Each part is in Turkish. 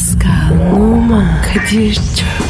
Pascal, Oman, Kadir çok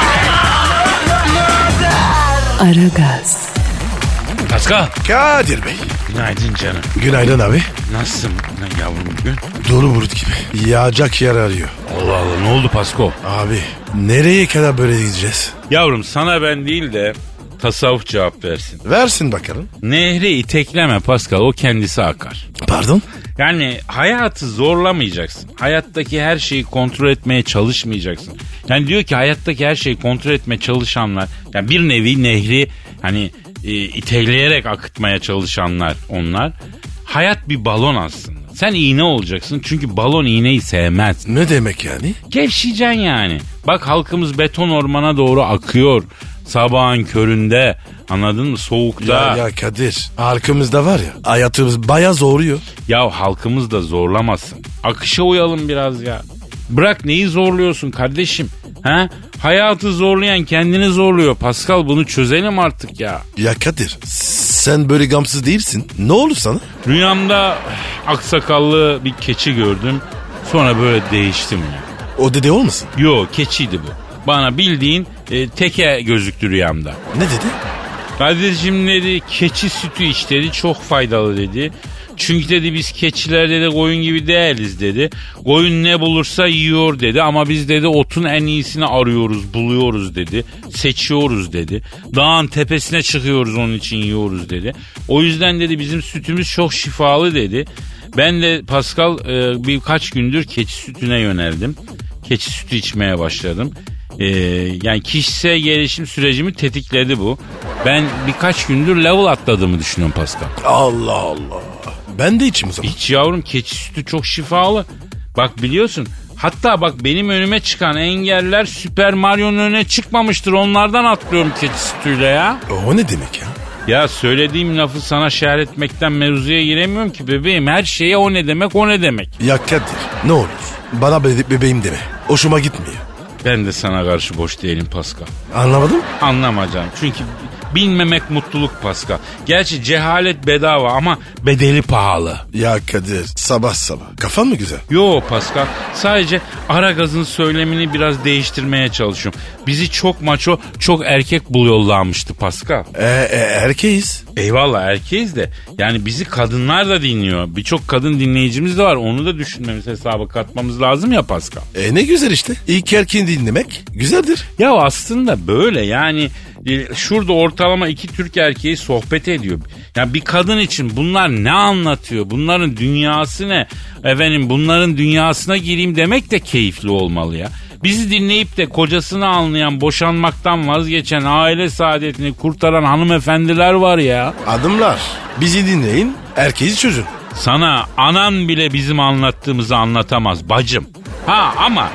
Aragaz, Pascal. Kadir Bey. Günaydın canım. Günaydın abi. Nasılsın lan yavrum bugün? Dolu bulut gibi. Yağacak yer arıyor. Allah Allah ne oldu Pasko? Abi nereye kadar böyle gideceğiz? Yavrum sana ben değil de tasavvuf cevap versin. Versin bakalım. Nehri itekleme Pascal o kendisi akar. Pardon? Yani hayatı zorlamayacaksın. Hayattaki her şeyi kontrol etmeye çalışmayacaksın. Yani diyor ki hayattaki her şeyi kontrol etmeye çalışanlar, yani bir nevi nehri hani e, itekleyerek akıtmaya çalışanlar onlar. Hayat bir balon aslında. Sen iğne olacaksın çünkü balon iğneyi sevmez. Ne demek yani? Gevşeyeceksin yani. Bak halkımız beton ormana doğru akıyor. Sabahın köründe anladın mı soğukta. Ya, ya Kadir arkamızda var ya hayatımız baya zoruyor. Ya halkımız da zorlamasın. Akışa uyalım biraz ya. Bırak neyi zorluyorsun kardeşim? Ha? Hayatı zorlayan kendini zorluyor. Pascal bunu çözelim artık ya. Ya Kadir sen böyle gamsız değilsin. Ne oldu sana? Rüyamda aksakallı bir keçi gördüm. Sonra böyle değiştim ya. O dede olmasın? Yo keçiydi bu. Bana bildiğin e, teke gözüktü rüyamda. Ne dedi? Kardeşim dedi keçi sütü iç dedi çok faydalı dedi. Çünkü dedi biz keçiler dedi koyun gibi değiliz dedi. Koyun ne bulursa yiyor dedi ama biz dedi otun en iyisini arıyoruz buluyoruz dedi. Seçiyoruz dedi. Dağın tepesine çıkıyoruz onun için yiyoruz dedi. O yüzden dedi bizim sütümüz çok şifalı dedi. Ben de Pascal e, birkaç gündür keçi sütüne yöneldim. Keçi sütü içmeye başladım. Ee, yani kişisel gelişim sürecimi tetikledi bu. Ben birkaç gündür level atladığımı düşünüyorum Pascal. Allah Allah. Ben de içim o zaman. İç yavrum keçi sütü çok şifalı. Bak biliyorsun hatta bak benim önüme çıkan engeller Süper Mario'nun önüne çıkmamıştır. Onlardan atlıyorum keçi sütüyle ya. O ne demek ya? Ya söylediğim lafı sana şerh etmekten mevzuya giremiyorum ki bebeğim. Her şeye o ne demek o ne demek. Ya Kadir ne olur bana be- bebeğim deme. Hoşuma gitmiyor. Ben de sana karşı boş değilim Pascal. Anlamadım? Anlamayacağım. Çünkü bilmemek mutluluk Pascal. Gerçi cehalet bedava ama bedeli pahalı. Ya Kadir sabah sabah kafan mı güzel? Yo Pascal sadece ara gazın söylemini biraz değiştirmeye çalışıyorum. Bizi çok maço çok erkek buluyorlarmıştı Pascal. E, e, erkeğiz. Eyvallah erkeğiz de yani bizi kadınlar da dinliyor. Birçok kadın dinleyicimiz de var. Onu da düşünmemiz hesaba katmamız lazım ya Pascal. E ne güzel işte. İlk erkeğin dinlemek güzeldir. Ya aslında böyle yani şurada ortalama iki Türk erkeği sohbet ediyor. Ya bir kadın için bunlar ne anlatıyor? Bunların dünyası ne? Efendim bunların dünyasına gireyim demek de keyifli olmalı ya. Bizi dinleyip de kocasını anlayan, boşanmaktan vazgeçen, aile saadetini kurtaran hanımefendiler var ya. Adımlar. Bizi dinleyin. Erkeği çözün. Sana anan bile bizim anlattığımızı anlatamaz bacım. Ha ama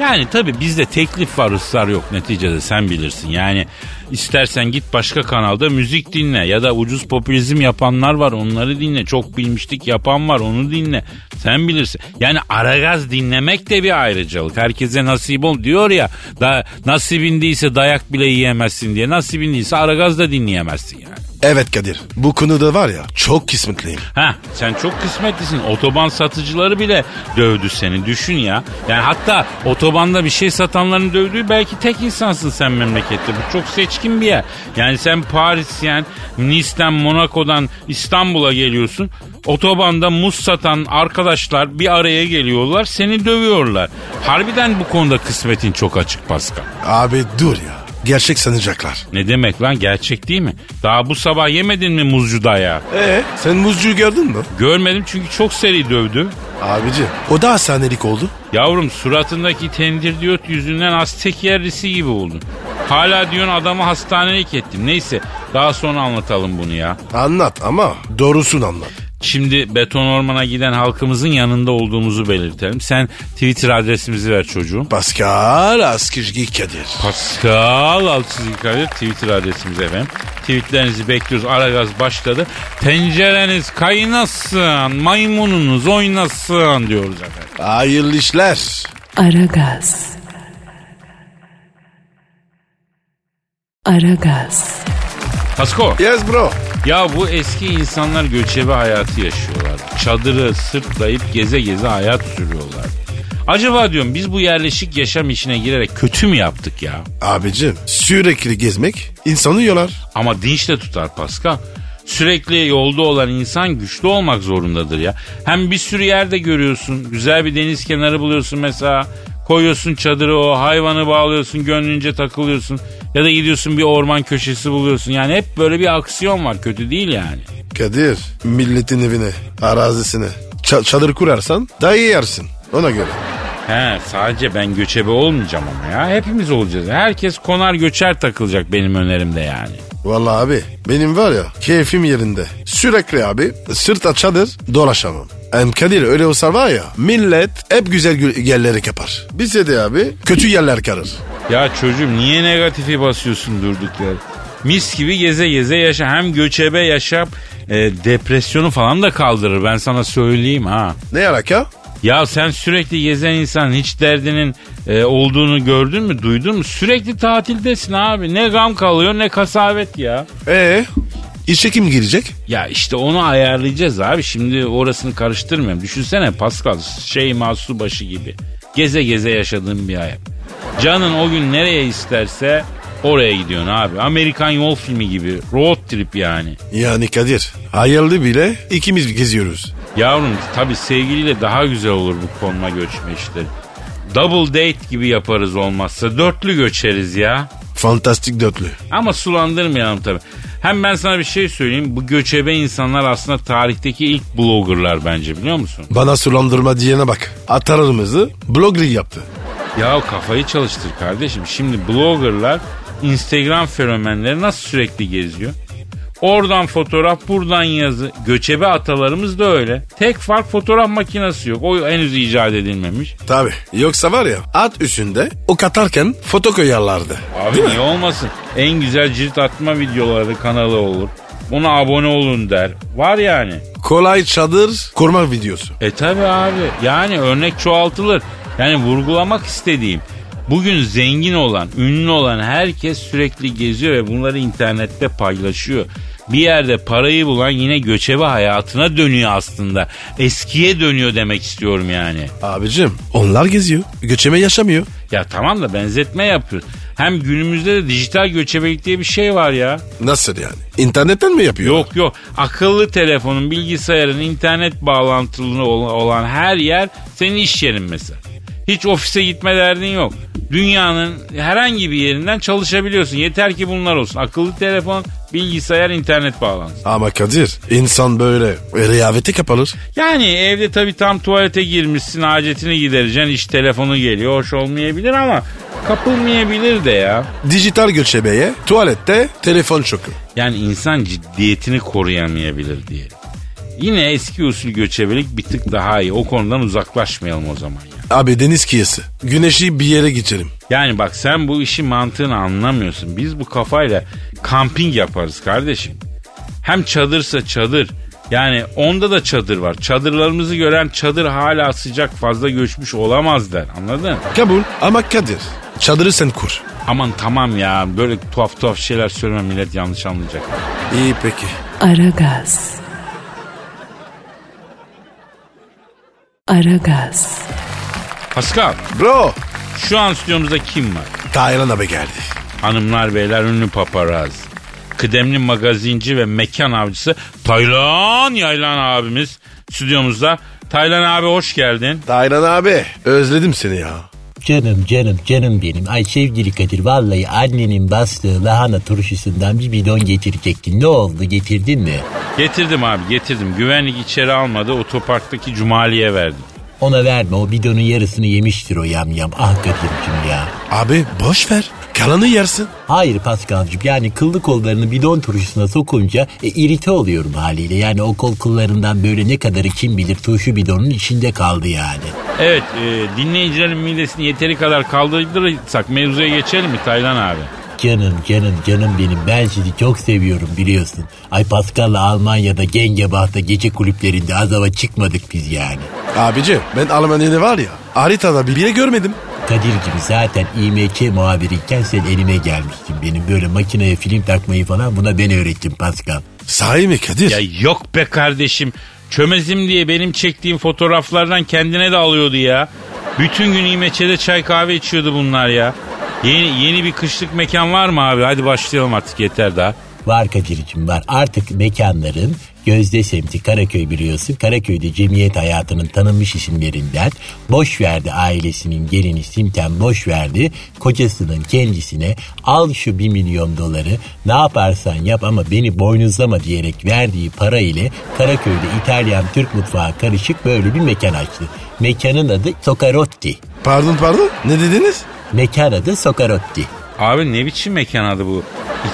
yani tabii bizde teklif var ısrar yok neticede sen bilirsin. Yani istersen git başka kanalda müzik dinle ya da ucuz popülizm yapanlar var onları dinle. Çok bilmişlik yapan var onu dinle. Sen bilirsin. Yani Aragaz dinlemek de bir ayrıcalık. Herkese nasip ol diyor ya. Da nasibin değilse dayak bile yiyemezsin diye. Nasibin değilse Aragaz da dinleyemezsin yani. Evet Kadir. Bu konuda var ya çok kısmetliyim. Ha sen çok kısmetlisin. Otoban satıcıları bile dövdü seni. Düşün ya. Yani hatta otobanda bir şey satanların dövdüğü belki tek insansın sen memlekette. Bu çok seçkin bir yer. Yani sen Parisyen, Nice'den, Monaco'dan İstanbul'a geliyorsun. Otobanda muz satan arkadaşlar bir araya geliyorlar. Seni dövüyorlar. Harbiden bu konuda kısmetin çok açık Pascal. Abi dur ya. Gerçek sanacaklar. Ne demek lan gerçek değil mi? Daha bu sabah yemedin mi muzcu dayağı? E sen muzcuyu gördün mü? Görmedim çünkü çok seri dövdü. Abici o da hastanelik oldu. Yavrum suratındaki tendirdiyot yüzünden Aztek yerlisi gibi oldun. Hala diyorsun adamı hastanelik ettim. Neyse daha sonra anlatalım bunu ya. Anlat ama doğrusunu anlat. Şimdi beton ormana giden halkımızın yanında olduğumuzu belirtelim. Sen Twitter adresimizi ver çocuğum. Pascal Askizgi Kadir. Pascal Altçizgi Kadir Twitter adresimiz efendim. Tweetlerinizi bekliyoruz. Aragaz başladı. Tencereniz kaynasın, maymununuz oynasın diyoruz efendim. Hayırlı işler. Aragaz. Aragaz. Pasko. Yes bro. Ya bu eski insanlar göçebe hayatı yaşıyorlar. Çadırı sırtlayıp geze geze hayat sürüyorlar. Acaba diyorum biz bu yerleşik yaşam işine girerek kötü mü yaptık ya? Abicim sürekli gezmek insanı yorar. Ama dinç de tutar Pascal. Sürekli yolda olan insan güçlü olmak zorundadır ya. Hem bir sürü yerde görüyorsun. Güzel bir deniz kenarı buluyorsun mesela. Koyuyorsun çadırı o hayvanı bağlıyorsun gönlünce takılıyorsun. Ya da gidiyorsun bir orman köşesi buluyorsun. Yani hep böyle bir aksiyon var kötü değil yani. Kadir milletin evine, arazisine ça- çadır kurarsan daha iyi yersin. Ona göre. He sadece ben göçebe olmayacağım ama ya. Hepimiz olacağız. Herkes konar göçer takılacak benim önerimde yani. Vallahi abi benim var ya keyfim yerinde. Sürekli abi sırta çadır dolaşamam. Hem Kadir öyle olsa var ya millet hep güzel gü- yerleri kapar. Bize de abi kötü yerler karır. Ya çocuğum niye negatifi basıyorsun durduk yere? Mis gibi geze geze yaşa. Hem göçebe yaşap e, depresyonu falan da kaldırır ben sana söyleyeyim ha. Ne alaka? Ya sen sürekli gezen insan hiç derdinin e, olduğunu gördün mü duydun mu? Sürekli tatildesin abi. Ne gam kalıyor ne kasavet ya. Ee, işe kim girecek? Ya işte onu ayarlayacağız abi. Şimdi orasını karıştırmıyorum. Düşünsene Pascal şey masu başı gibi. Geze geze yaşadığın bir hayat. Canın o gün nereye isterse oraya gidiyorsun abi. Amerikan yol filmi gibi. Road trip yani. Yani Kadir hayırlı bile ikimiz geziyoruz. Yavrum tabi sevgiliyle daha güzel olur bu konma göçme işleri. Double date gibi yaparız olmazsa. Dörtlü göçeriz ya. Fantastik dörtlü. Ama sulandırmayalım tabi. Hem ben sana bir şey söyleyeyim. Bu göçebe insanlar aslında tarihteki ilk bloggerlar bence biliyor musun? Bana sulandırma diyene bak. Atarımızı blogger yaptı. Ya kafayı çalıştır kardeşim. Şimdi bloggerlar Instagram fenomenleri nasıl sürekli geziyor? Oradan fotoğraf, buradan yazı. Göçebe atalarımız da öyle. Tek fark fotoğraf makinesi yok. O henüz icat edilmemiş. Tabi. Yoksa var ya at üstünde o katarken foto koyarlardı. Abi niye olmasın? En güzel cilt atma videoları kanalı olur. Ona abone olun der. Var yani. Kolay çadır kurma videosu. E tabi abi. Yani örnek çoğaltılır. Yani vurgulamak istediğim. Bugün zengin olan, ünlü olan herkes sürekli geziyor ve bunları internette paylaşıyor. Bir yerde parayı bulan yine göçebe hayatına dönüyor aslında. Eskiye dönüyor demek istiyorum yani. Abicim onlar geziyor. Göçeme yaşamıyor. Ya tamam da benzetme yapıyoruz. Hem günümüzde de dijital göçebelik diye bir şey var ya. Nasıl yani? İnternetten mi yapıyor? Yok yok akıllı telefonun, bilgisayarın, internet bağlantılı ol- olan her yer senin iş yerin mesela. Hiç ofise gitme derdin yok. Dünyanın herhangi bir yerinden çalışabiliyorsun. Yeter ki bunlar olsun. Akıllı telefon, bilgisayar, internet bağlantısı. Ama Kadir insan böyle rehavete kapalır. Yani evde tabii tam tuvalete girmişsin, hacetini gidereceksin, iş telefonu geliyor. Hoş olmayabilir ama kapılmayabilir de ya. Dijital göçebeye tuvalette telefon şoku. Yani insan ciddiyetini koruyamayabilir diye. Yine eski usul göçebelik bir tık daha iyi. O konudan uzaklaşmayalım o zaman ya. Abi deniz kıyısı. Güneşi bir yere geçelim. Yani bak sen bu işi mantığını anlamıyorsun. Biz bu kafayla kamping yaparız kardeşim. Hem çadırsa çadır. Yani onda da çadır var. Çadırlarımızı gören çadır hala sıcak fazla göçmüş olamaz der. Anladın? Kabul ama Kadir çadırı sen kur. Aman tamam ya böyle tuhaf tuhaf şeyler söyleme millet yanlış anlayacak. İyi peki. Aragaz. Aragaz. Pascal Bro. şu an stüdyomuzda kim var? Taylan abi geldi. Hanımlar beyler ünlü paparaz. Kıdemli magazinci ve mekan avcısı Taylan Yaylan abimiz stüdyomuzda. Taylan abi hoş geldin. Taylan abi özledim seni ya. Canım canım canım benim. Ay sevgili Kadir vallahi annenin bastığı lahana turşusundan bir bidon getirecektin. Ne oldu getirdin mi? Getirdim abi getirdim. Güvenlik içeri almadı otoparktaki Cumali'ye verdim. Ona verme o bidonun yarısını yemiştir o yamyam. Ah Kadir'cim ya. Abi boş ver. Kalanı yersin. Hayır Paskal'cığım yani kıllı kollarını bidon turşusuna sokunca e, irite oluyorum haliyle. Yani o kol kıllarından böyle ne kadarı kim bilir turşu bidonun içinde kaldı yani. Evet e, dinleyicilerin midesini yeteri kadar kaldırırsak mevzuya geçelim mi Taylan abi? Canım canım canım benim ben sizi çok seviyorum biliyorsun. Ay Pascal'la Almanya'da Gengebah'ta gece kulüplerinde az hava çıkmadık biz yani. Abici ben Almanya'da var ya haritada bir bile görmedim. Kadir'cim zaten İMK muhabiriyken sen elime gelmiştin. Benim böyle makineye film takmayı falan buna ben öğrettim Pascal. Sahi mi Kadir? Ya yok be kardeşim. Çömezim diye benim çektiğim fotoğraflardan kendine de alıyordu ya. Bütün gün İmeçe'de çay kahve içiyordu bunlar ya. Yeni, yeni bir kışlık mekan var mı abi? Hadi başlayalım artık yeter daha. Var Kadir'cim var. Artık mekanların Gözde semti Karaköy biliyorsun. Karaköy'de cemiyet hayatının tanınmış isimlerinden boş verdi ailesinin gelini Simten boş verdi. Kocasının kendisine al şu bir milyon doları ne yaparsan yap ama beni boynuzlama diyerek verdiği para ile Karaköy'de İtalyan Türk mutfağı karışık böyle bir mekan açtı. Mekanın adı Socarotti. Pardon pardon ne dediniz? Mekan adı Socarotti. Abi ne biçim mekan adı bu?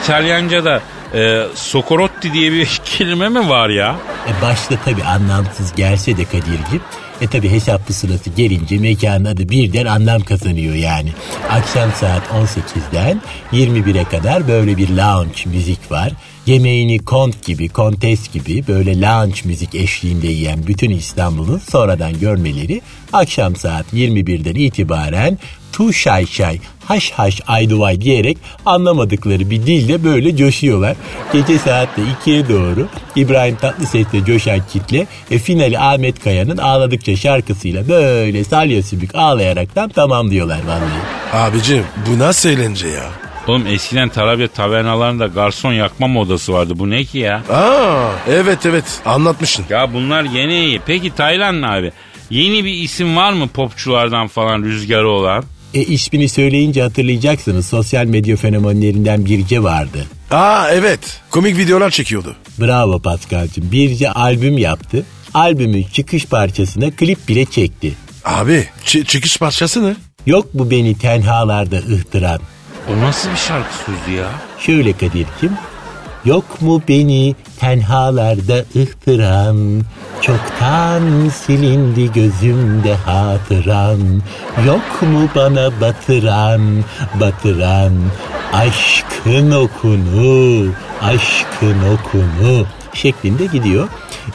İtalyanca'da e, Socorotti diye bir kelime mi var ya? E başta tabii anlamsız gelse de Kadir'cim. E tabii hesaplı sırası gelince mekanın adı birden anlam kazanıyor yani. Akşam saat 18'den 21'e kadar böyle bir lounge müzik var. Yemeğini kont gibi, kontes gibi böyle lounge müzik eşliğinde yiyen bütün İstanbul'un sonradan görmeleri akşam saat 21'den itibaren tu şay şay, haş haş ayduvay diyerek anlamadıkları bir dille böyle coşuyorlar. Gece saatte 2'ye doğru İbrahim Tatlıses'le coşan kitle e, finali Ahmet Kaya'nın ağladıkça şarkısıyla böyle salya sümük ağlayaraktan tamamlıyorlar vallahi. Abicim bu nasıl eğlence ya? Oğlum eskiden Tarabya tavernalarında garson yakma modası vardı. Bu ne ki ya? Aa evet evet anlatmışsın. Ya bunlar yeni iyi. Peki Taylan abi? Yeni bir isim var mı popçulardan falan rüzgarı olan? E ismini söyleyince hatırlayacaksınız sosyal medya fenomenlerinden Birce vardı. Aa evet komik videolar çekiyordu. Bravo Paskal'cığım. Birce albüm yaptı. Albümün çıkış parçasına klip bile çekti. Abi çı- çıkış parçası ne? Yok bu beni tenhalarda ıhtıran. O nasıl bir şarkı sözü ya? Şöyle Kadir'cim. Yok mu beni tenhalarda ıhtıran Çoktan silindi gözümde hatıran Yok mu bana batıran, batıran Aşkın okunu, aşkın okunu şeklinde gidiyor.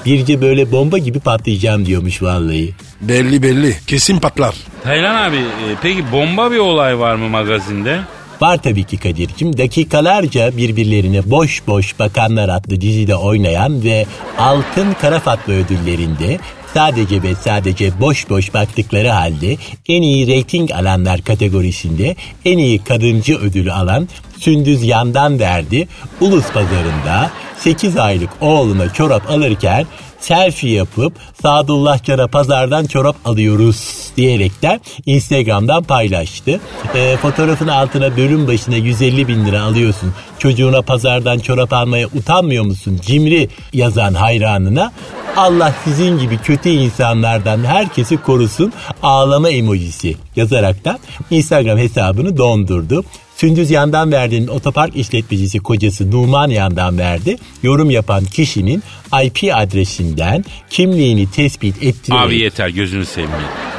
Birce böyle bomba gibi patlayacağım diyormuş vallahi. Belli belli kesin patlar. Taylan abi e, peki bomba bir olay var mı magazinde? Var tabii ki Kadir'cim. Dakikalarca birbirlerine boş boş bakanlar adlı dizide oynayan ve Altın Kara Fatma ödüllerinde sadece ve sadece boş boş baktıkları halde en iyi reyting alanlar kategorisinde en iyi kadıncı ödülü alan Sündüz Yandan verdi. Ulus pazarında 8 aylık oğluna çorap alırken selfie yapıp Sadullah Can'a pazardan çorap alıyoruz diyerekten Instagram'dan paylaştı. E, fotoğrafın altına bölüm başına 150 bin lira alıyorsun. Çocuğuna pazardan çorap almaya utanmıyor musun? Cimri yazan hayranına Allah sizin gibi kötü insanlardan herkesi korusun ağlama emojisi yazaraktan Instagram hesabını dondurdu. Sündüz yandan verdiğinin otopark işletmecisi kocası Numan yandan verdi. Yorum yapan kişinin IP adresinden kimliğini tespit ettirerek... Abi yeter gözünü seveyim.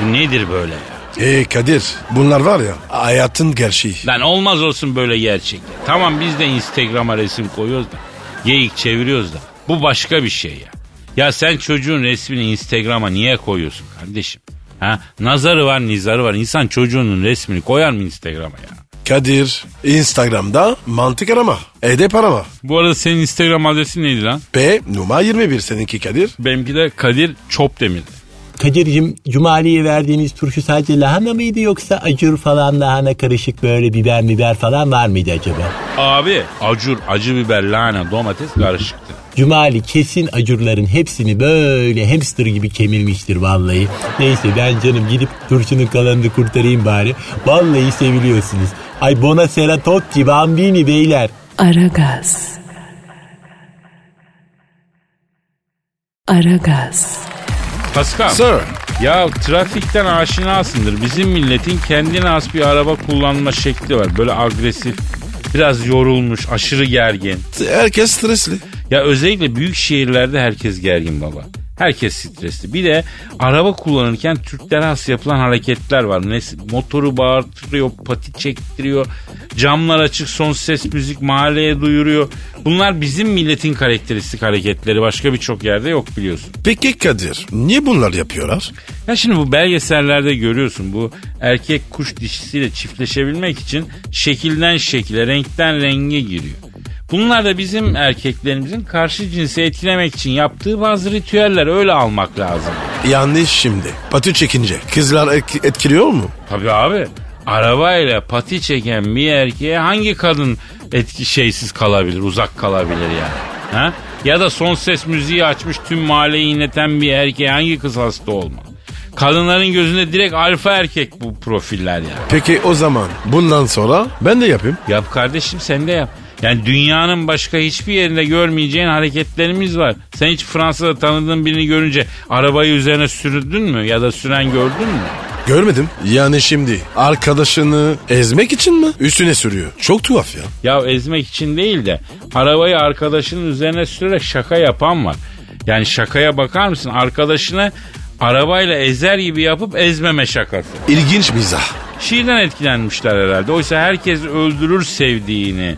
Bu nedir böyle ya? Ee Kadir bunlar var ya hayatın gerçeği. Lan olmaz olsun böyle gerçek. Tamam biz de Instagram'a resim koyuyoruz da. Geyik çeviriyoruz da. Bu başka bir şey ya. Ya sen çocuğun resmini Instagram'a niye koyuyorsun kardeşim? Ha? Nazarı var nizarı var. İnsan çocuğunun resmini koyar mı Instagram'a ya? Kadir Instagram'da mantık arama. Edep arama. Bu arada senin Instagram adresin neydi lan? P numara 21 seninki Kadir. Benimki de Kadir Çopdemir. Kadir'cim Cumali'ye verdiğiniz turşu sadece lahana mıydı yoksa acur falan lahana karışık böyle biber biber falan var mıydı acaba? Abi acur, acı biber, lahana, domates karışıktı. Cumali kesin acurların hepsini böyle hamster gibi kemirmiştir vallahi. Neyse ben canım gidip turşunun kalanını kurtarayım bari. Vallahi seviliyorsunuz. Ay bona sera totti bambini beyler. Aragaz. Aragaz. Pascal. Sir. Ya trafikten aşinasındır. Bizim milletin kendine has bir araba kullanma şekli var. Böyle agresif, biraz yorulmuş, aşırı gergin. Herkes stresli. Ya özellikle büyük şehirlerde herkes gergin baba. Herkes stresli. Bir de araba kullanırken Türklere has yapılan hareketler var. Nes- motoru bağırtırıyor, pati çektiriyor, camlar açık, son ses müzik mahalleye duyuruyor. Bunlar bizim milletin karakteristik hareketleri. Başka birçok yerde yok biliyorsun. Peki Kadir niye bunlar yapıyorlar? Ya şimdi bu belgesellerde görüyorsun bu erkek kuş dişisiyle çiftleşebilmek için şekilden şekile, renkten renge giriyor. Bunlar da bizim erkeklerimizin karşı cinsi etkilemek için yaptığı bazı ritüeller öyle almak lazım. Yanlış şimdi. Patı çekince kızlar etkiliyor mu? Tabii abi arabayla pati çeken bir erkeğe hangi kadın etki şeysiz kalabilir, uzak kalabilir yani? Ha? Ya da son ses müziği açmış tüm mahalleyi inleten bir erkeğe hangi kız hasta olmaz? Kadınların gözünde direkt alfa erkek bu profiller yani. Peki o zaman bundan sonra ben de yapayım. Yap kardeşim sen de yap. Yani dünyanın başka hiçbir yerinde görmeyeceğin hareketlerimiz var. Sen hiç Fransa'da tanıdığın birini görünce arabayı üzerine sürdün mü ya da süren gördün mü? Görmedim. Yani şimdi arkadaşını ezmek için mi? Üstüne sürüyor. Çok tuhaf ya. Ya ezmek için değil de arabayı arkadaşının üzerine sürerek şaka yapan var. Yani şakaya bakar mısın? Arkadaşını arabayla ezer gibi yapıp ezmeme şakası. İlginç mizah. Şiirden etkilenmişler herhalde. Oysa herkes öldürür sevdiğini.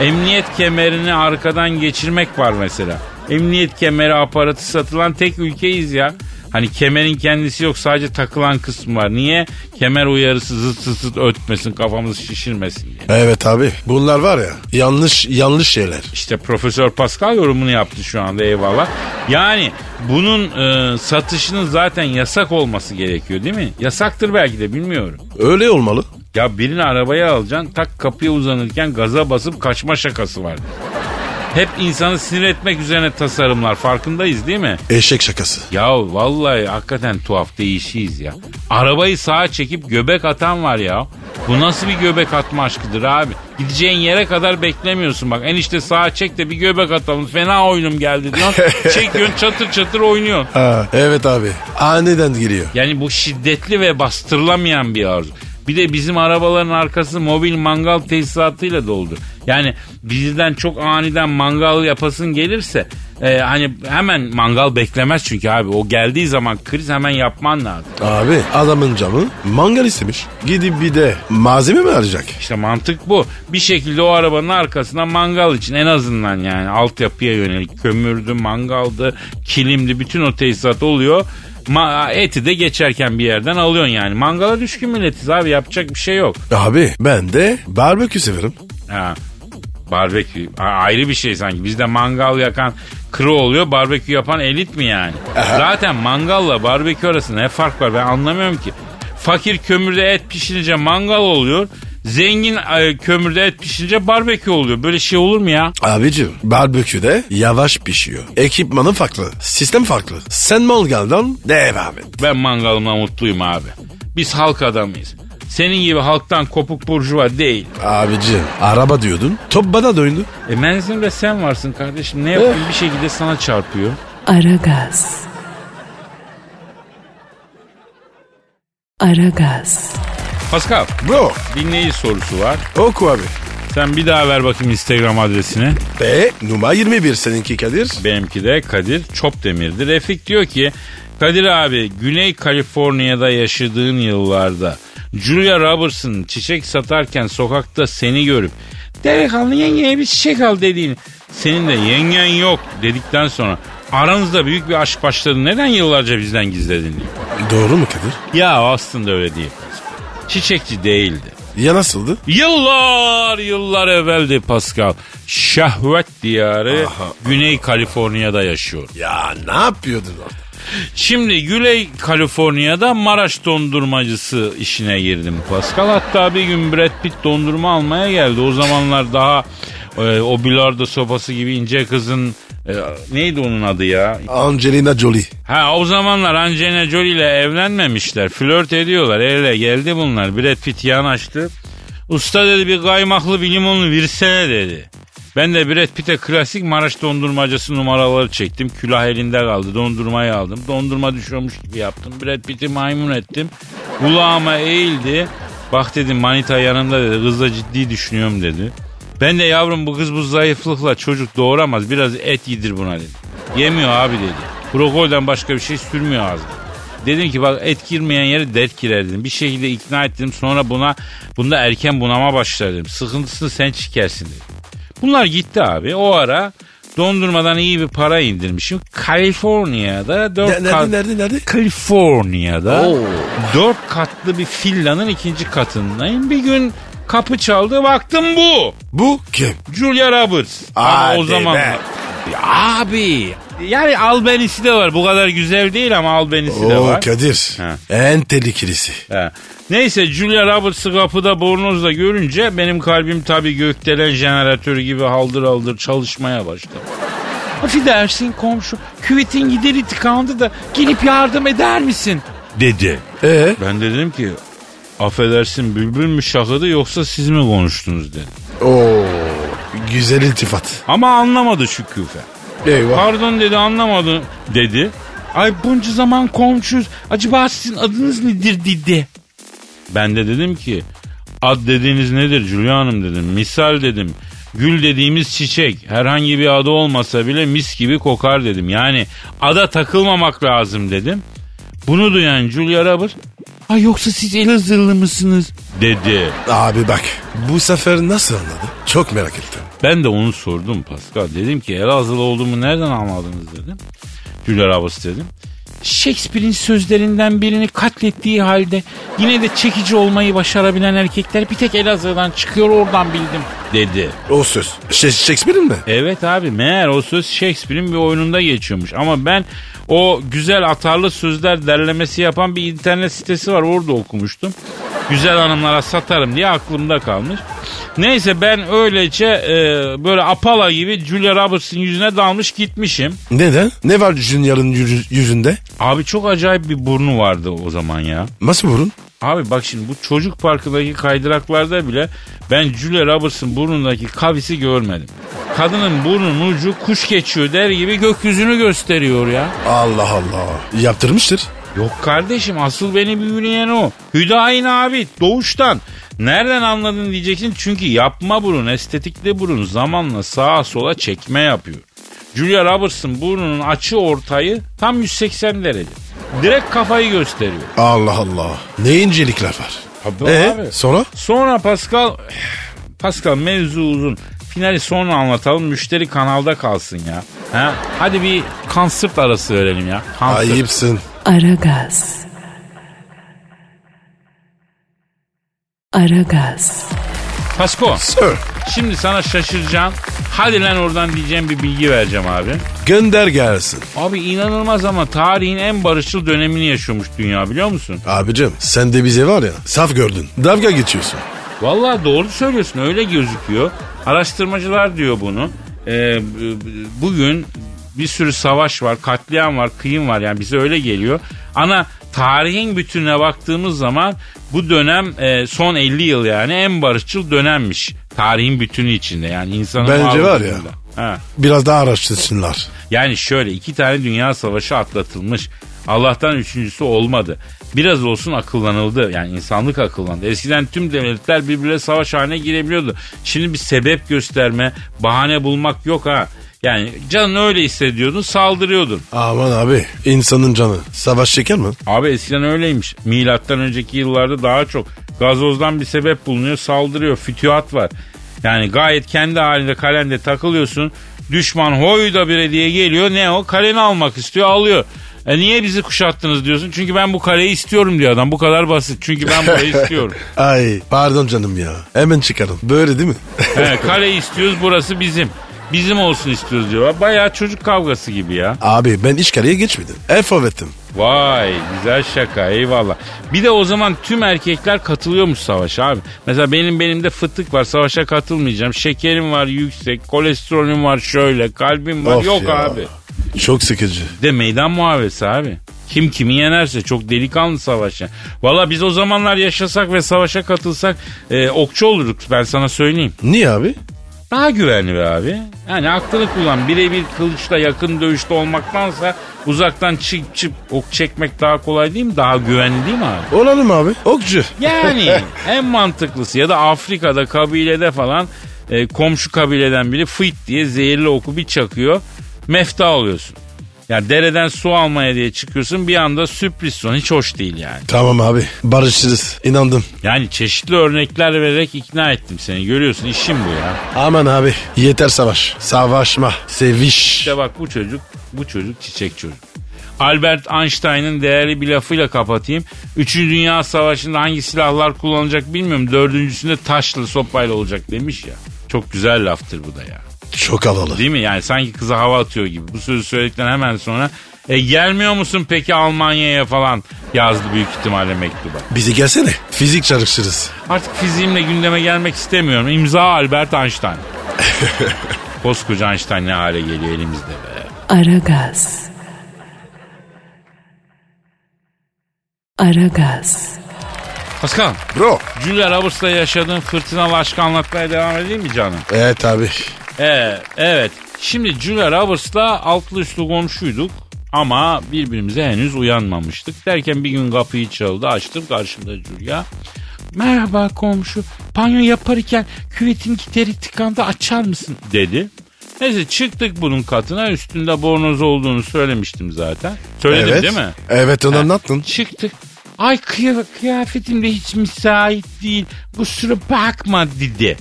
Emniyet kemerini arkadan geçirmek var mesela. Emniyet kemeri aparatı satılan tek ülkeyiz ya. Hani kemerin kendisi yok sadece takılan kısmı var. Niye? Kemer uyarısı zıt zıt zıt ötmesin kafamız şişirmesin diye. Evet abi. Bunlar var ya yanlış yanlış şeyler. İşte Profesör Pascal yorumunu yaptı şu anda eyvallah. Yani bunun e, satışının zaten yasak olması gerekiyor değil mi? Yasaktır belki de bilmiyorum. Öyle olmalı. Ya birini arabaya alacaksın tak kapıya uzanırken gaza basıp kaçma şakası var. Hep insanı sinir etmek üzerine tasarımlar farkındayız değil mi? Eşek şakası. Ya vallahi hakikaten tuhaf değişiyiz ya. Arabayı sağa çekip göbek atan var ya. Bu nasıl bir göbek atma aşkıdır abi? Gideceğin yere kadar beklemiyorsun bak. Enişte sağa çek de bir göbek atalım. Fena oyunum geldi diyorsun. Çekiyorsun çatır çatır oynuyorsun. Ha, evet abi. Aniden giriyor. Yani bu şiddetli ve bastırılamayan bir arzu. Bir de bizim arabaların arkası mobil mangal tesisatıyla doldu. Yani bizden çok aniden mangal yapasın gelirse e, hani hemen mangal beklemez çünkü abi o geldiği zaman kriz hemen yapman lazım. Abi adamın camı mangal istemiş. Gidip bir de malzeme mi arayacak? İşte mantık bu. Bir şekilde o arabanın arkasına mangal için en azından yani altyapıya yönelik kömürdü, mangaldı, kilimdi bütün o tesisat oluyor. Ma- eti de geçerken bir yerden alıyorsun yani. Mangala düşkün milletiz abi yapacak bir şey yok. Abi ben de barbekü severim. Ha. Barbekü A- ayrı bir şey sanki. Bizde mangal yakan kro oluyor. Barbekü yapan elit mi yani? Zaten mangalla barbekü arasında ne fark var ben anlamıyorum ki. Fakir kömürde et pişirince mangal oluyor. Zengin e, kömürde et pişirince barbekü oluyor. Böyle şey olur mu ya? Abicim barbeküde yavaş pişiyor. Ekipmanı farklı. Sistem farklı. Sen mangaldan devam et. Ben mangalımla mutluyum abi. Biz halk adamıyız. Senin gibi halktan kopuk burjuva değil. Abicim araba diyordun. Top bana döndü. E menzilde sen varsın kardeşim. Ne yapayım bir şekilde sana çarpıyor. Aragaz. Aragaz. Pascal Bro dinleyici sorusu var. oku abi. Sen bir daha ver bakayım Instagram adresini. Ve numara 21 seninki Kadir. Benimki de Kadir Çopdemir'di. Refik diyor ki Kadir abi Güney Kaliforniya'da yaşadığın yıllarda Julia Roberts'ın çiçek satarken sokakta seni görüp delikanlı yengeye bir çiçek al dediğini senin de yengen yok dedikten sonra aranızda büyük bir aşk başladı. Neden yıllarca bizden gizledin. Doğru mu Kadir? Ya aslında öyle değil. Çiçekçi değildi. Ya nasıldı? Yıllar yıllar evveldi Pascal. Şehvet diyarı Güney Kaliforniya'da yaşıyor. Ya ne yapıyordun orada? Şimdi Güney Kaliforniya'da Maraş dondurmacısı işine girdim Pascal. Hatta bir gün Brad Pitt dondurma almaya geldi. O zamanlar daha e, o bilardo sopası gibi ince kızın e, neydi onun adı ya? Angelina Jolie. Ha o zamanlar Angelina Jolie ile evlenmemişler. Flört ediyorlar. Ele geldi bunlar. Brad Pitt yanaştı. Usta dedi bir kaymaklı bir limonlu versene dedi. Ben de Brad Pitt'e klasik Maraş dondurmacısı numaraları çektim. Külah elinde kaldı. Dondurmayı aldım. Dondurma düşüyormuş gibi yaptım. Brad Pitt'i maymun ettim. Kulağıma eğildi. Bak dedim manita yanında dedi. Kızla ciddi düşünüyorum dedi. Ben de yavrum bu kız bu zayıflıkla çocuk doğuramaz. Biraz et yedir buna dedi. Yemiyor abi dedi. Prokolden başka bir şey sürmüyor ağzına. Dedim ki bak et girmeyen yere dert girer dedim. Bir şekilde ikna ettim. Sonra buna bunda erken bunama başlar dedim. Sıkıntısını sen çekersin dedim. Bunlar gitti abi. O ara dondurmadan iyi bir para indirmişim. Kaliforniya'da dört Ne- kat... nerede, nerede, nerede? Kaliforniya'da Oo. dört katlı bir villanın ikinci katındayım. Bir gün kapı çaldı baktım bu. Bu kim? Julia Roberts. Ama o Hadi zaman be. Abi yani albenisi de var. Bu kadar güzel değil ama albenisi de Oo var. Kadir. Ha. En tehlikelisi. He. Neyse Julia Roberts'ı kapıda bornozla görünce benim kalbim tabii gökdelen jeneratörü gibi haldır haldır çalışmaya başladı. Affedersin komşu küvetin gideri tıkandı da gelip yardım eder misin? Dedi. Ee? Ben de dedim ki affedersin bülbül mü şakadı yoksa siz mi konuştunuz dedi. Oo. Güzel iltifat. Ama anlamadı Şükrüfe. Eyvah. Pardon dedi anlamadı dedi. Ay bunca zaman komşuyuz. Acaba sizin adınız nedir dedi. Ben de dedim ki ad dediğiniz nedir Julia Hanım dedim. Misal dedim. Gül dediğimiz çiçek herhangi bir adı olmasa bile mis gibi kokar dedim. Yani ada takılmamak lazım dedim. Bunu duyan Julia Roberts Ay yoksa siz Elazığlı mısınız? Dedi. Abi bak bu sefer nasıl anladı? Çok merak ettim. Ben de onu sordum Pascal. Dedim ki Elazığlı olduğumu nereden anladınız dedim. Julia Roberts dedim. Shakespeare'in sözlerinden birini katlettiği halde yine de çekici olmayı başarabilen erkekler bir tek Elazığ'dan çıkıyor oradan bildim dedi. O söz. Şey, Shakespeare'in mi? Evet abi meğer o söz Shakespeare'in bir oyununda geçiyormuş. Ama ben o güzel atarlı sözler derlemesi yapan bir internet sitesi var orada okumuştum. Güzel hanımlara satarım diye aklımda kalmış. Neyse ben öylece e, böyle apala gibi Julia Roberts'ın yüzüne dalmış gitmişim. Neden? Ne var yüzü- yüzünde? Abi çok acayip bir burnu vardı o zaman ya. Nasıl burun? Abi bak şimdi bu çocuk parkındaki kaydıraklarda bile ben Julia Roberts'ın burnundaki kavisi görmedim. Kadının burnunun ucu kuş geçiyor der gibi gökyüzünü gösteriyor ya. Allah Allah. Yaptırmıştır. Yok kardeşim asıl beni büyüleyen o. Hüdayin abi doğuştan. Nereden anladın diyeceksin çünkü yapma burun estetikli burun zamanla sağa sola çekme yapıyor. Julia Roberts'ın burnunun açı ortayı tam 180 derece. Direkt kafayı gösteriyor. Allah Allah. Ne incelikler var. Tabii Ee, abi. sonra? Sonra Pascal Pascal mevzu uzun. Finali sonra anlatalım. Müşteri kanalda kalsın ya. Ha? Hadi bir konsert arası verelim ya. Konsert. Ayıpsın. Aragaz. Aragaz. Pasko Sir. şimdi sana şaşıracağım. Hadi lan oradan diyeceğim bir bilgi vereceğim abi. Gönder gelsin. Abi inanılmaz ama tarihin en barışçıl dönemini yaşıyormuş dünya biliyor musun? Abicim sen de bize var ya saf gördün. Dalga geçiyorsun. Vallahi doğru söylüyorsun öyle gözüküyor. Araştırmacılar diyor bunu. Ee, bugün bir sürü savaş var, katliam var, kıyım var yani bize öyle geliyor. Ana tarihin bütününe baktığımız zaman bu dönem e, son 50 yıl yani en barışçıl dönemmiş. Tarihin bütünü içinde yani insanın Bence var ya. Ha. Biraz daha araştırsınlar. Yani şöyle iki tane dünya savaşı atlatılmış. Allah'tan üçüncüsü olmadı. Biraz olsun akıllanıldı. Yani insanlık akıllandı. Eskiden tüm devletler birbirine savaş haline girebiliyordu. Şimdi bir sebep gösterme, bahane bulmak yok ha. Yani canın öyle hissediyordun saldırıyordun. Aman abi insanın canı. Savaş çeker mi? Abi eskiden öyleymiş. Milattan önceki yıllarda daha çok. Gazozdan bir sebep bulunuyor saldırıyor. Fütühat var. Yani gayet kendi halinde kalende takılıyorsun. Düşman hoyda bir diye geliyor. Ne o? Kaleni almak istiyor alıyor. E niye bizi kuşattınız diyorsun? Çünkü ben bu kaleyi istiyorum diyor adam. Bu kadar basit. Çünkü ben burayı istiyorum. Ay pardon canım ya. Hemen çıkarım. Böyle değil mi? He, kaleyi istiyoruz burası bizim. Bizim olsun istiyoruz diyor. Bayağı çocuk kavgası gibi ya. abi ben iş kareye geçmedim. El. Vay güzel şaka eyvallah. Bir de o zaman tüm erkekler katılıyormuş savaşa abi. Mesela benim belimde fıtık var savaşa katılmayacağım. Şekerim var yüksek, kolesterolüm var şöyle, kalbim var. Of Yok ya. abi. Çok sıkıcı. Bir De meydan muhabbesi abi. Kim kimi yenerse çok delikanlı savaş yani. Valla biz o zamanlar yaşasak ve savaşa katılsak e, okçu olurduk ben sana söyleyeyim. Niye abi? Daha güvenli be abi. Yani aklını kullan. Birebir kılıçla yakın dövüşte olmaktansa uzaktan çıp çıp ok çekmek daha kolay değil mi? Daha güvenli değil mi abi? Olalım abi. Okçu. Yani en mantıklısı ya da Afrika'da kabilede falan e, komşu kabileden biri fıt diye zehirli oku bir çakıyor. Mefta oluyorsun. Ya dereden su almaya diye çıkıyorsun bir anda sürpriz son hiç hoş değil yani. Tamam abi. Barışırız. İnandım. Yani çeşitli örnekler vererek ikna ettim seni. Görüyorsun işim bu ya. Aman abi. Yeter savaş. Savaşma. Seviş. İşte bak bu çocuk, bu çocuk çiçek çocuk. Albert Einstein'ın değerli bir lafıyla kapatayım. Üçüncü Dünya Savaşı'nda hangi silahlar kullanılacak bilmiyorum. Dördüncüsünde taşlı sopayla olacak demiş ya. Çok güzel laftır bu da ya. Çok havalı. Değil mi? Yani sanki kıza hava atıyor gibi. Bu sözü söyledikten hemen sonra e gelmiyor musun peki Almanya'ya falan yazdı büyük ihtimalle mektuba. Bizi gelsene. Fizik çalışırız. Artık fiziğimle gündeme gelmek istemiyorum. İmza Albert Einstein. Koskoca Einstein ne hale geliyor elimizde be. Aragaz. Aragaz. Pascal, Bro. Julia Roberts'la yaşadığın fırtınalı aşkı anlatmaya devam edeyim mi canım? Evet abi. Ee, evet. Şimdi Julia Roberts'la altlı üstlü komşuyduk. Ama birbirimize henüz uyanmamıştık. Derken bir gün kapıyı çaldı. Açtım karşımda Julia. Merhaba komşu. Banyo yaparken küvetin gideri tıkandı açar mısın? Dedi. Neyse çıktık bunun katına. Üstünde bornoz olduğunu söylemiştim zaten. Söyledim evet. değil mi? Evet onu anlattın. Çıktık. Ay kıya- kıyafetim de hiç müsait değil. Kusura bakma dedi.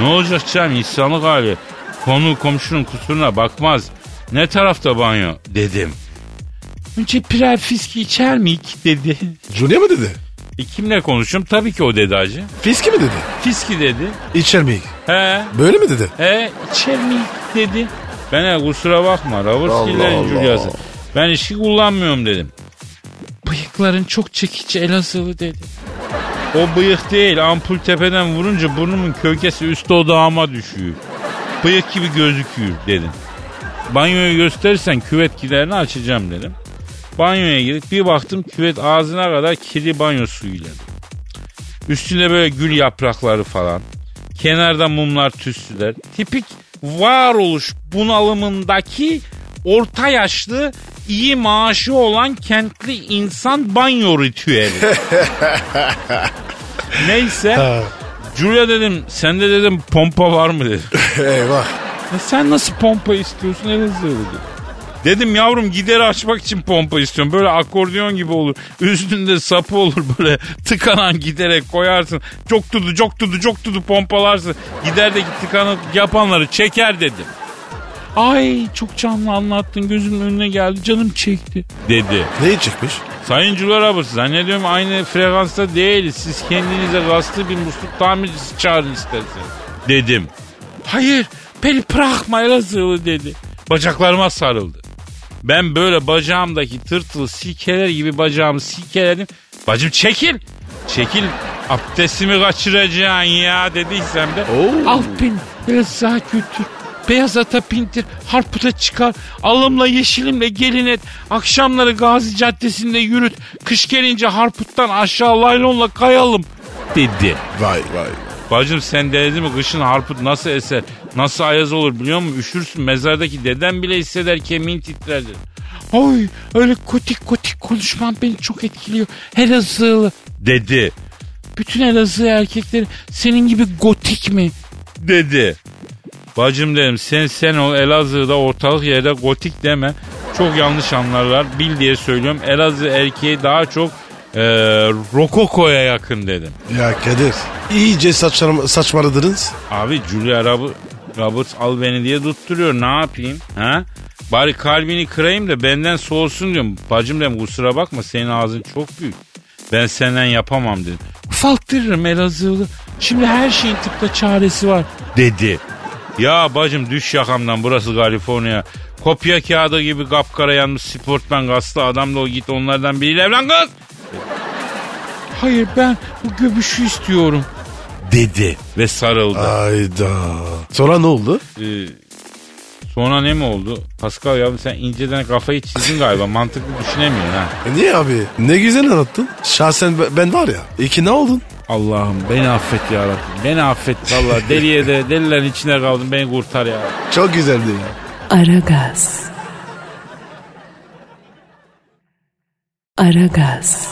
Ne olacak canım insanlık hali. Konu komşunun kusuruna bakmaz. Ne tarafta banyo dedim. Önce birer fiski içer miyik dedi. Julia mı dedi? E kimle konuşuyorum? Tabii ki o dedi hacı. Fiski mi dedi? Fiski dedi. İçer mi? He Böyle mi dedi? he içer miyik dedi. Ben he, kusura bakma. Allah. Julia'sı. Ben içki kullanmıyorum dedim. Bıyıkların çok çekici Elazığlı dedi. O bıyık değil ampul tepeden vurunca burnumun kökesi üst odağıma düşüyor. Bıyık gibi gözüküyor dedim. Banyoyu gösterirsen küvet giderini açacağım dedim. Banyoya girdik bir baktım küvet ağzına kadar kirli banyo suyuyla. Üstünde böyle gül yaprakları falan. Kenarda mumlar tüslüler. Tipik varoluş bunalımındaki orta yaşlı iyi maaşı olan kentli insan banyo ritüeli. Neyse. Julia dedim sende dedim pompa var mı dedim. Eyvah. "Ya sen nasıl pompa istiyorsun Elazığlı dedi. Dedim yavrum gideri açmak için pompa istiyorum. Böyle akordeon gibi olur. Üstünde sapı olur böyle tıkanan giderek koyarsın. Çok tudu çok tudu çok tudu pompalarsın. Giderdeki tıkanık yapanları çeker dedim. Ay çok canlı anlattın gözümün önüne geldi canım çekti dedi. Neyi çekmiş? Sayın Julia Roberts zannediyorum aynı frekansta değiliz. Siz kendinize gazlı bir musluk tamircisi çağırın isterseniz. Dedim. Hayır beni bırakma Elazığlı dedi. Bacaklarıma sarıldı. Ben böyle bacağımdaki tırtılı silkeler gibi bacağımı silkeledim. Bacım çekil. Çekil abdestimi kaçıracaksın ya dediysem de. Al beni Elazığ'a götür. Beyaz ata pintir, harputa çıkar, alımla yeşilimle gelin et, akşamları Gazi Caddesi'nde yürüt, kış gelince harputtan aşağı laylonla kayalım dedi. Vay vay. Bacım sen denedin mi kışın harput nasıl eser, nasıl ayaz olur biliyor musun? Üşürsün mezardaki deden bile hisseder kemiğin titrer dedi. Oy öyle kotik kotik konuşman beni çok etkiliyor. Elazığlı dedi. Bütün Elazığ erkekleri senin gibi gotik mi? Dedi. Bacım dedim sen sen ol Elazığ'da ortalık yerde gotik deme. Çok yanlış anlarlar. Bil diye söylüyorum. Elazığ erkeği daha çok e, rokokoya yakın dedim. Ya Kadir. iyice saçma, saçmaladınız. Abi Julia Rob- Roberts al beni diye tutturuyor. Ne yapayım? Ha? Bari kalbini kırayım da benden soğusun diyorum. Bacım dedim kusura bakma senin ağzın çok büyük. Ben senden yapamam dedim. Ufalttırırım Elazığlı. Şimdi her şeyin tıpta çaresi var dedi. Ya bacım düş yakamdan burası Kaliforniya. Kopya kağıdı gibi kapkara yanmış sportman gazlı adam da o git onlardan biriyle evlen kız. Hayır ben bu göbüşü istiyorum. Dedi ve sarıldı. Ayda. Sonra ne oldu? Ee, sonra ne mi oldu? Pascal ya sen inceden kafayı çizdin galiba. Mantıklı düşünemiyorsun ha. E niye abi? Ne güzel anlattın. Şahsen be- ben var ya. İki ne oldun? Allah'ım beni affet ya Rabbim. Beni affet valla. Deliye de delilerin içine kaldım. Beni kurtar ya. Çok güzeldi ya. Aragaz. Aragaz.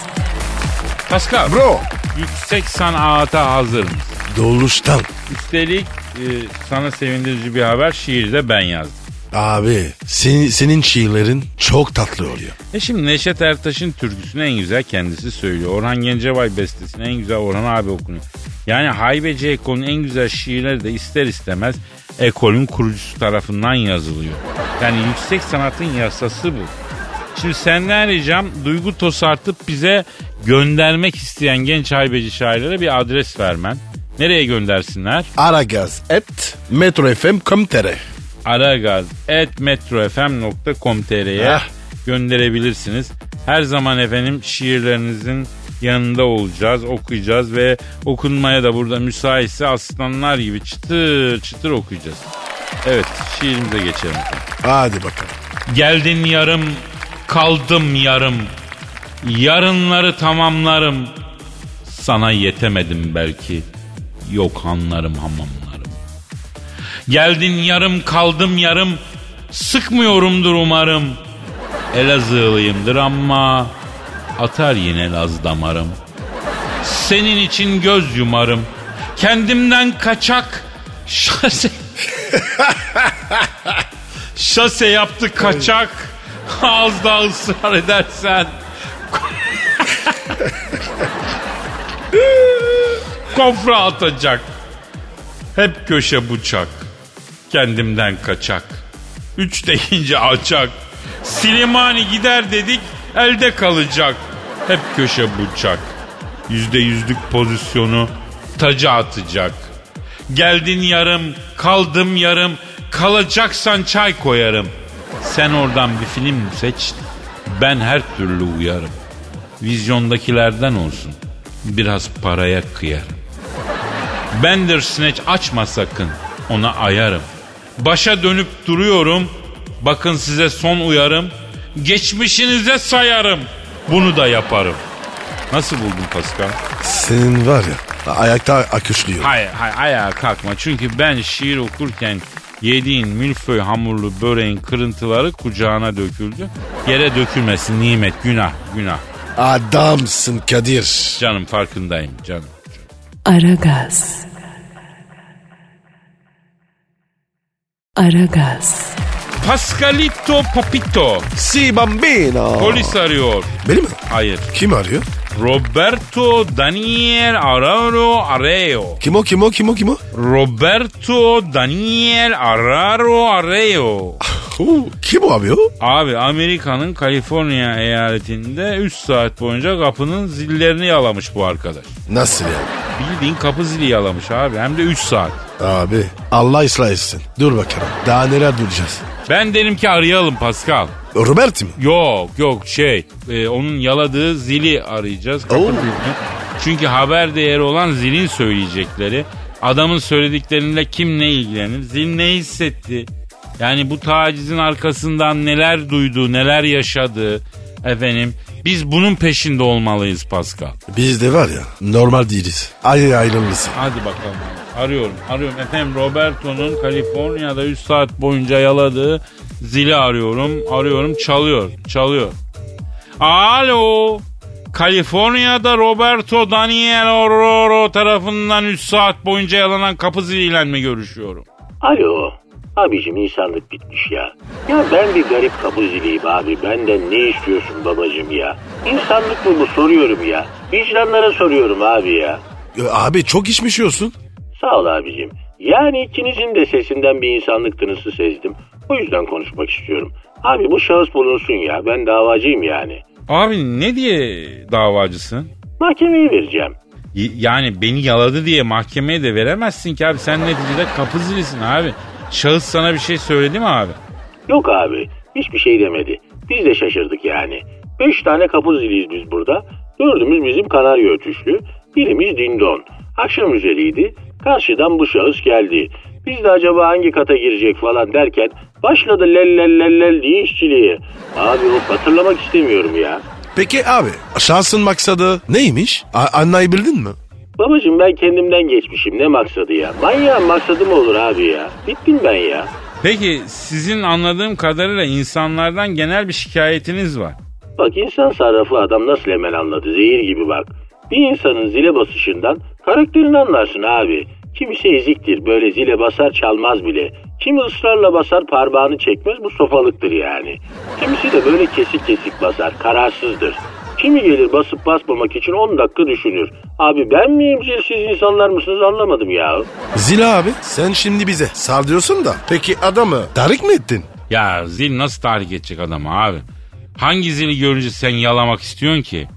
Pascal. Bro. Yüksek sanata hazır mısın? Doğuştan. Üstelik e, sana sevindirici bir haber şiirde ben yazdım. Abi senin, senin şiirlerin çok tatlı oluyor. E şimdi Neşet Ertaş'ın türküsünü en güzel kendisi söylüyor. Orhan Gencebay bestesini en güzel Orhan abi okunuyor. Yani Haybeci Ekol'ün en güzel şiirleri de ister istemez ekolün kurucusu tarafından yazılıyor. Yani yüksek sanatın yasası bu. Şimdi senden ricam duygu tosartıp bize göndermek isteyen genç haybeci şairlere bir adres vermen. Nereye göndersinler? Aragaz et metrofm.com.tr aragaz.metrofm.com.tr'ye Heh. gönderebilirsiniz. Her zaman efendim şiirlerinizin yanında olacağız, okuyacağız ve okunmaya da burada müsaitse aslanlar gibi çıtır çıtır okuyacağız. Evet şiirimize geçelim. Hadi bakalım. Geldin yarım, kaldım yarım. Yarınları tamamlarım. Sana yetemedim belki. Yok anlarım hamamlarım. Geldin yarım, kaldım yarım. Sıkmıyorumdur umarım. Elazığlıyımdır ama atar yine Laz damarım. Senin için göz yumarım. Kendimden kaçak şase Şase yaptı kaçak. Az daha ısrar edersen. Kofra atacak. Hep köşe bıçak. Kendimden kaçak. Üç deyince açak. Silimani gider dedik elde kalacak. Hep köşe bıçak. Yüzde yüzlük pozisyonu taca atacak. Geldin yarım, kaldım yarım, kalacaksan çay koyarım. Sen oradan bir film seç, ben her türlü uyarım. Vizyondakilerden olsun, biraz paraya kıyarım. Bandersnatch açma sakın, ona ayarım. Başa dönüp duruyorum, bakın size son uyarım. Geçmişinize sayarım, bunu da yaparım. Nasıl buldun Pascal? Senin var ya ayakta akışlıyor. Hayır, hayır ayağa kalkma. Çünkü ben şiir okurken yediğin milföy hamurlu böreğin kırıntıları kucağına döküldü. Yere dökülmesin nimet, günah, günah. Adamsın Kadir. Canım farkındayım canım. Aragaz. Aragaz. Pascalito Papito. Si bambino. Polis arıyor. Beni mi? Hayır. Kim arıyor? Roberto Daniel Araro Areo. Kim o kim o kim o kim o? Roberto Daniel Araro Areo. Huu, kim o abi o? Abi Amerika'nın Kaliforniya eyaletinde 3 saat boyunca kapının zillerini yalamış bu arkadaş. Nasıl yani? Bildiğin kapı zili yalamış abi hem de 3 saat. Abi Allah ıslah etsin. Dur bakalım. Daha neler duracağız? Ben derim ki arayalım Pascal. Robert mi? Yok yok şey e, onun yaladığı zili arayacağız. Oo. Çünkü haber değeri olan zilin söyleyecekleri. Adamın söyledikleriyle kim ne ilgilenir? Zil ne hissetti? Yani bu tacizin arkasından neler duydu, neler yaşadı efendim. Biz bunun peşinde olmalıyız Pascal. Biz de var ya normal değiliz. Ay ayrılmışsın. Hadi bakalım. Arıyorum. Arıyorum. Efendim Roberto'nun Kaliforniya'da 3 saat boyunca yaladığı zili arıyorum. Arıyorum. Çalıyor. Çalıyor. Alo. Kaliforniya'da Roberto Daniel Ororo tarafından 3 saat boyunca yalanan kapı ziliyle mi görüşüyorum? Alo. Abicim insanlık bitmiş ya. Ya ben bir garip kapı ziliyim abi. Benden ne istiyorsun babacım ya? İnsanlık mı bu soruyorum ya. Vicdanlara soruyorum abi ya. Ya Abi çok içmişiyorsun. Sağ ol abicim. Yani ikinizin de sesinden bir insanlık tınısı sezdim. O yüzden konuşmak istiyorum. Abi bu şahıs bulunsun ya. Ben davacıyım yani. Abi ne diye davacısın? Mahkemeye vereceğim. Y- Yani beni yaladı diye mahkemeye de veremezsin ki abi. Sen neticede kapı zilisin abi. Şahıs sana bir şey söyledi mi abi? Yok abi. Hiçbir şey demedi. Biz de şaşırdık yani. Beş tane kapı ziliyiz biz burada. Dördümüz bizim kanarya ötüşlü. Birimiz dindon. Akşam üzeriydi. Karşıdan bu şahıs geldi. Biz de acaba hangi kata girecek falan derken başladı lel lel lel lel diye işçiliğe. Abi o hatırlamak istemiyorum ya. Peki abi şahsın maksadı neymiş? A- anlayabildin mi? Babacım ben kendimden geçmişim ne maksadı ya? Manyağın maksadı mı olur abi ya? Bittim ben ya. Peki sizin anladığım kadarıyla insanlardan genel bir şikayetiniz var. Bak insan sarrafı adam nasıl hemen anladı zehir gibi bak. Bir insanın zile basışından karakterini anlarsın abi. Kimisi eziktir böyle zile basar çalmaz bile. Kimi ısrarla basar parmağını çekmez bu sofalıktır yani. Kimisi de böyle kesik kesik basar kararsızdır. Kimi gelir basıp basmamak için 10 dakika düşünür. Abi ben miyim zilsiz insanlar mısınız anlamadım ya. Zila abi sen şimdi bize sal diyorsun da. Peki adamı tahrik mi ettin? Ya zil nasıl tahrik edecek adamı abi? Hangi zili görünce sen yalamak istiyorsun ki?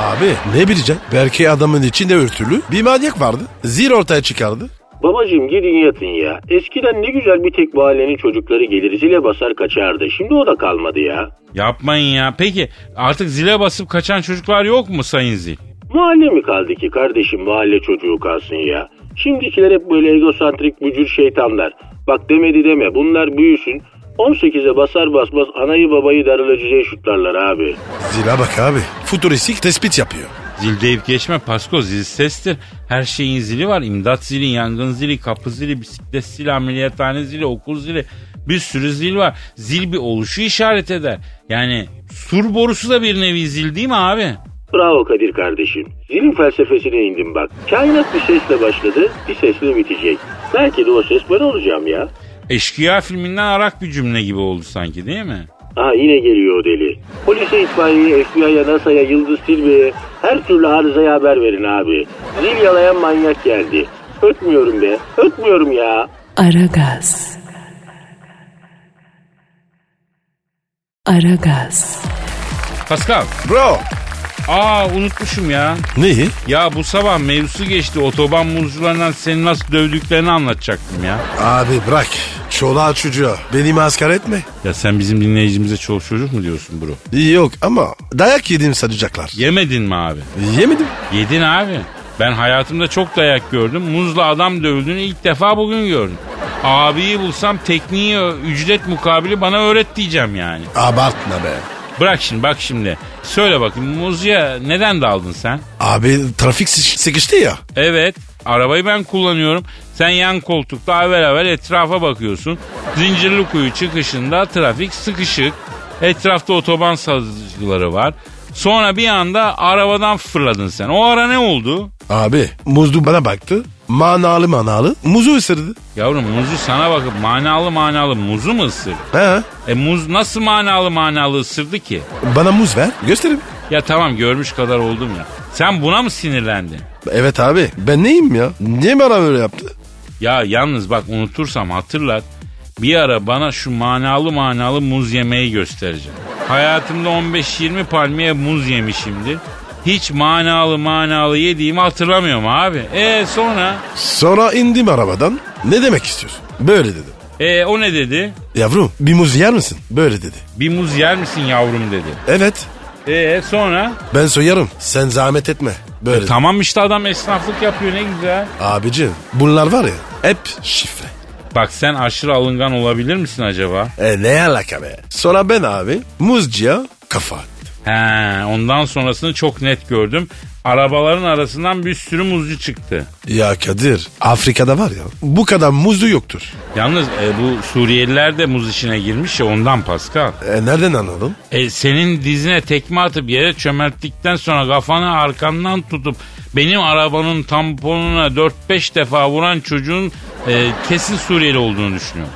Abi ne bileceksin? Belki adamın içinde örtülü bir manyak vardı. Zil ortaya çıkardı. Babacım gidin yatın ya. Eskiden ne güzel bir tek mahallenin çocukları gelir zile basar kaçardı. Şimdi o da kalmadı ya. Yapmayın ya. Peki artık zile basıp kaçan çocuklar yok mu sayın zil? Mahalle mi kaldı ki kardeşim mahalle çocuğu kalsın ya. Şimdikiler hep böyle egosantrik bücür şeytanlar. Bak demedi deme bunlar büyüsün. 18'e basar basmaz anayı babayı darılacıya şutlarlar abi. Zila bak abi. Futuristik tespit yapıyor. Zil deyip geçme Pasko zil sestir. Her şeyin zili var. İmdat zili, yangın zili, kapı zili, bisiklet zili, ameliyathane zili, okul zili. Bir sürü zil var. Zil bir oluşu işaret eder. Yani sur borusu da bir nevi zil değil mi abi? Bravo Kadir kardeşim. Zilin felsefesine indim bak. Kainat bir sesle başladı, bir sesle bitecek. Belki de o ses ben olacağım ya. Eşkıya filminden arak bir cümle gibi oldu sanki değil mi? Aha yine geliyor o deli. Polise, itfaiyeye, FBI'ya, NASA'ya, Yıldız Tilbe'ye her türlü arızaya haber verin abi. Zil yalayan manyak geldi. Ötmüyorum be, ötmüyorum ya. Aragaz. Aragaz. Pascal. Bro. Aa unutmuşum ya. Neyi? Ya bu sabah mevzusu geçti. Otoban muzcularından seni nasıl dövdüklerini anlatacaktım ya. Abi bırak. Çoluğa çocuğa. Beni maskara etme. Ya sen bizim dinleyicimize çoluk çocuk mu diyorsun bro? Yok ama dayak yedim sanacaklar. Yemedin mi abi? Yemedim. Yedin abi. Ben hayatımda çok dayak gördüm. Muzla adam dövüldüğünü ilk defa bugün gördüm. Abiyi bulsam tekniği ücret mukabili bana öğret diyeceğim yani. Abartma be. Bırak şimdi bak şimdi. Söyle bakayım muzya neden daldın sen? Abi trafik sık- sıkıştı ya. Evet arabayı ben kullanıyorum. Sen yan koltukta evvel evvel etrafa bakıyorsun. Zincirli kuyu çıkışında trafik sıkışık. Etrafta otoban satıcıları var. Sonra bir anda arabadan fırladın sen. O ara ne oldu? Abi muzlu bana baktı. Manalı manalı muzu ısırdı. Yavrum muzu sana bakıp manalı manalı muzu mu ısırdı? He. E muz nasıl manalı manalı ısırdı ki? Bana muz ver göstereyim. Ya tamam görmüş kadar oldum ya. Sen buna mı sinirlendin? Evet abi ben neyim ya? Niye bana böyle yaptı? Ya yalnız bak unutursam hatırlat. Bir ara bana şu manalı manalı muz yemeği göstereceğim. Hayatımda 15-20 palmiye muz yemişimdir. Hiç manalı manalı yediğimi hatırlamıyorum abi. E sonra? Sonra indim arabadan. Ne demek istiyorsun? Böyle dedim. E o ne dedi? Yavrum bir muz yer misin? Böyle dedi. Bir muz yer misin yavrum dedi. Evet. E sonra? Ben soyarım. Sen zahmet etme. Böyle. dedi. Tamam işte adam esnaflık yapıyor ne güzel. Abicim bunlar var ya hep şifre. Bak sen aşırı alıngan olabilir misin acaba? E ne alaka be? Sonra ben abi muzcuya kafa. He, ondan sonrasını çok net gördüm. Arabaların arasından bir sürü muzcu çıktı. Ya Kadir Afrika'da var ya bu kadar muzlu yoktur. Yalnız e, bu Suriyeliler de muz işine girmiş ya ondan Pascal. E nereden anladın? E, senin dizine tekme atıp yere çömelttikten sonra kafanı arkandan tutup benim arabanın tamponuna 4-5 defa vuran çocuğun e, kesin Suriyeli olduğunu düşünüyorum.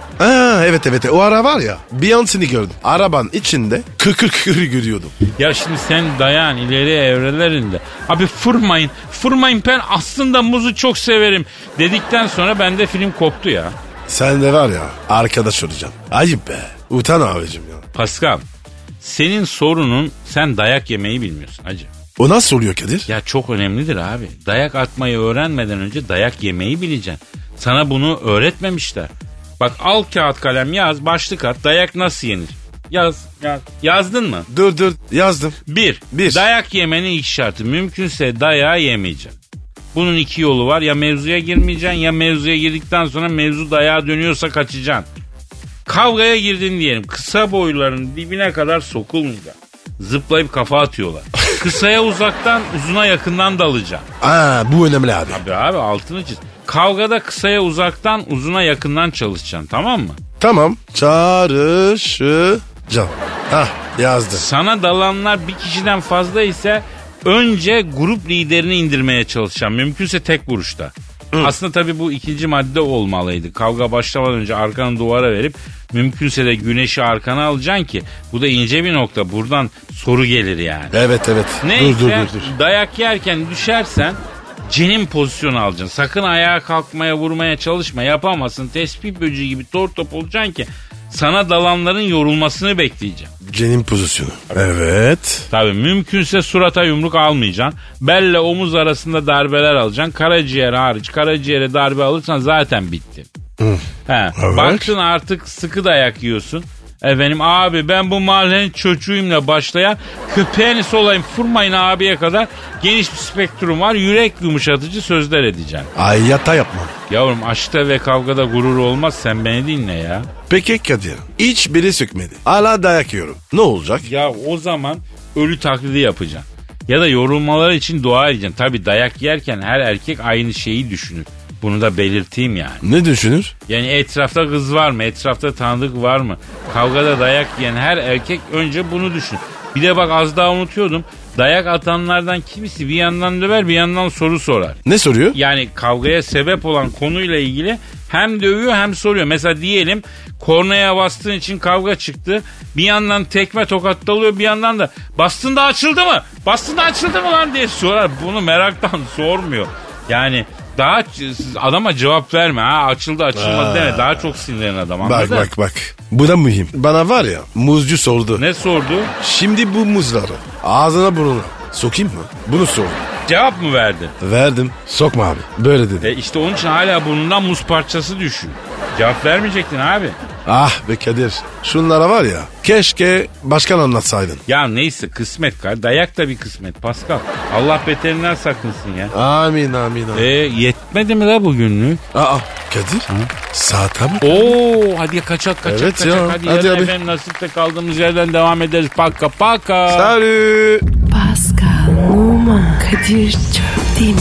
Aa, evet evet o ara var ya seni gördüm. Arabanın içinde kıkır kıkır görüyordum. Ya şimdi sen dayan ileri evrelerinde. Abi fırmayın, fırmayın ben aslında muzu çok severim dedikten sonra bende film koptu ya. Sen de var ya arkadaş olacaksın. Ayıp be. Utan abicim ya. Pascal, senin sorunun sen dayak yemeyi bilmiyorsun acı. O nasıl oluyor Kadir? Ya çok önemlidir abi. Dayak atmayı öğrenmeden önce dayak yemeyi bileceksin. Sana bunu öğretmemişler. Bak al kağıt kalem yaz başlık at dayak nasıl yenir? Yaz, yaz. Yazdın mı? Dur dur yazdım. Bir, Bir. dayak yemenin ilk şartı mümkünse dayağı yemeyeceksin. Bunun iki yolu var. Ya mevzuya girmeyeceksin ya mevzuya girdikten sonra mevzu dayağa dönüyorsa kaçacaksın. Kavgaya girdin diyelim. Kısa boyların dibine kadar sokulmayacaksın. Zıplayıp kafa atıyorlar. Kısaya uzaktan uzuna yakından dalacaksın. Aa, bu önemli abi. Abi abi altını çiz. Kavgada kısaya uzaktan uzuna yakından çalışacaksın tamam mı? Tamam. Çağrışacağım. Hah yazdı. Sana dalanlar bir kişiden fazla ise önce grup liderini indirmeye çalışacaksın. Mümkünse tek vuruşta. Aslında tabii bu ikinci madde olmalıydı. Kavga başlamadan önce arkanı duvara verip mümkünse de güneşi arkana alacaksın ki bu da ince bir nokta. Buradan soru gelir yani. Evet evet. Neyse Dur dur dur. dur. dayak yerken düşersen cenin pozisyonu alacaksın. Sakın ayağa kalkmaya vurmaya çalışma yapamazsın. Tespih böceği gibi tor top olacaksın ki sana dalanların yorulmasını bekleyeceksin. Cenin pozisyonu. Evet. Tabii mümkünse surata yumruk almayacaksın. Belle omuz arasında darbeler alacaksın. Karaciğer hariç karaciğere darbe alırsan zaten bitti. He, Evet. Baktın artık sıkı dayak yiyorsun. Efendim abi ben bu mahallenin çocuğuyumla başlayan köpeğiniz olayım fırmayın abiye kadar geniş bir spektrum var. Yürek yumuşatıcı sözler edeceğim. Hayatta yapmam. Yavrum aşkta ve kavgada gurur olmaz sen beni dinle ya. Peki Kadir. Hiç biri sökmedi. Hala dayak yiyorum. Ne olacak? Ya o zaman ölü taklidi yapacaksın. Ya da yorulmaları için dua edeceksin. Tabi dayak yerken her erkek aynı şeyi düşünür. Bunu da belirteyim yani. Ne düşünür? Yani etrafta kız var mı? Etrafta tanıdık var mı? Kavgada dayak yiyen her erkek önce bunu düşün. Bir de bak az daha unutuyordum. Dayak atanlardan kimisi bir yandan döver bir yandan soru sorar. Ne soruyor? Yani kavgaya sebep olan konuyla ilgili hem dövüyor hem soruyor. Mesela diyelim kornaya bastığın için kavga çıktı. Bir yandan tekme tokat dalıyor bir yandan da bastın da açıldı mı? Bastın da açıldı mı lan diye sorar. Bunu meraktan sormuyor. Yani daha adama cevap verme ha açıldı açılmadı deme daha çok sinirlen adam Bak anladın? bak bak. Bu da mühim. Bana var ya muzcu sordu. Ne sordu? Şimdi bu muzları ağzına burnuna sokayım mı? Bunu sor. Cevap mı verdi? Verdim. Sokma abi. Böyle dedi. E işte onun için hala burnundan muz parçası düşüyor. Cevap vermeyecektin abi. Ah be Kadir. Şunlara var ya. Keşke başkan anlatsaydın. Ya neyse kısmet kar. Dayak da bir kısmet Pascal. Allah beterinden sakınsın ya. Amin amin amin. E yetmedi mi la bugünlük? Aa Kadir. Saate bak. Oo hadi kaçak kaçak Evet kaçak. ya, Hadi, hadi yarın abi. efendim nasipte kaldığımız yerden devam ederiz. Paka paka. Salut. Pascal, Oman, Kadir çok değil mi?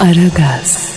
Aragaz.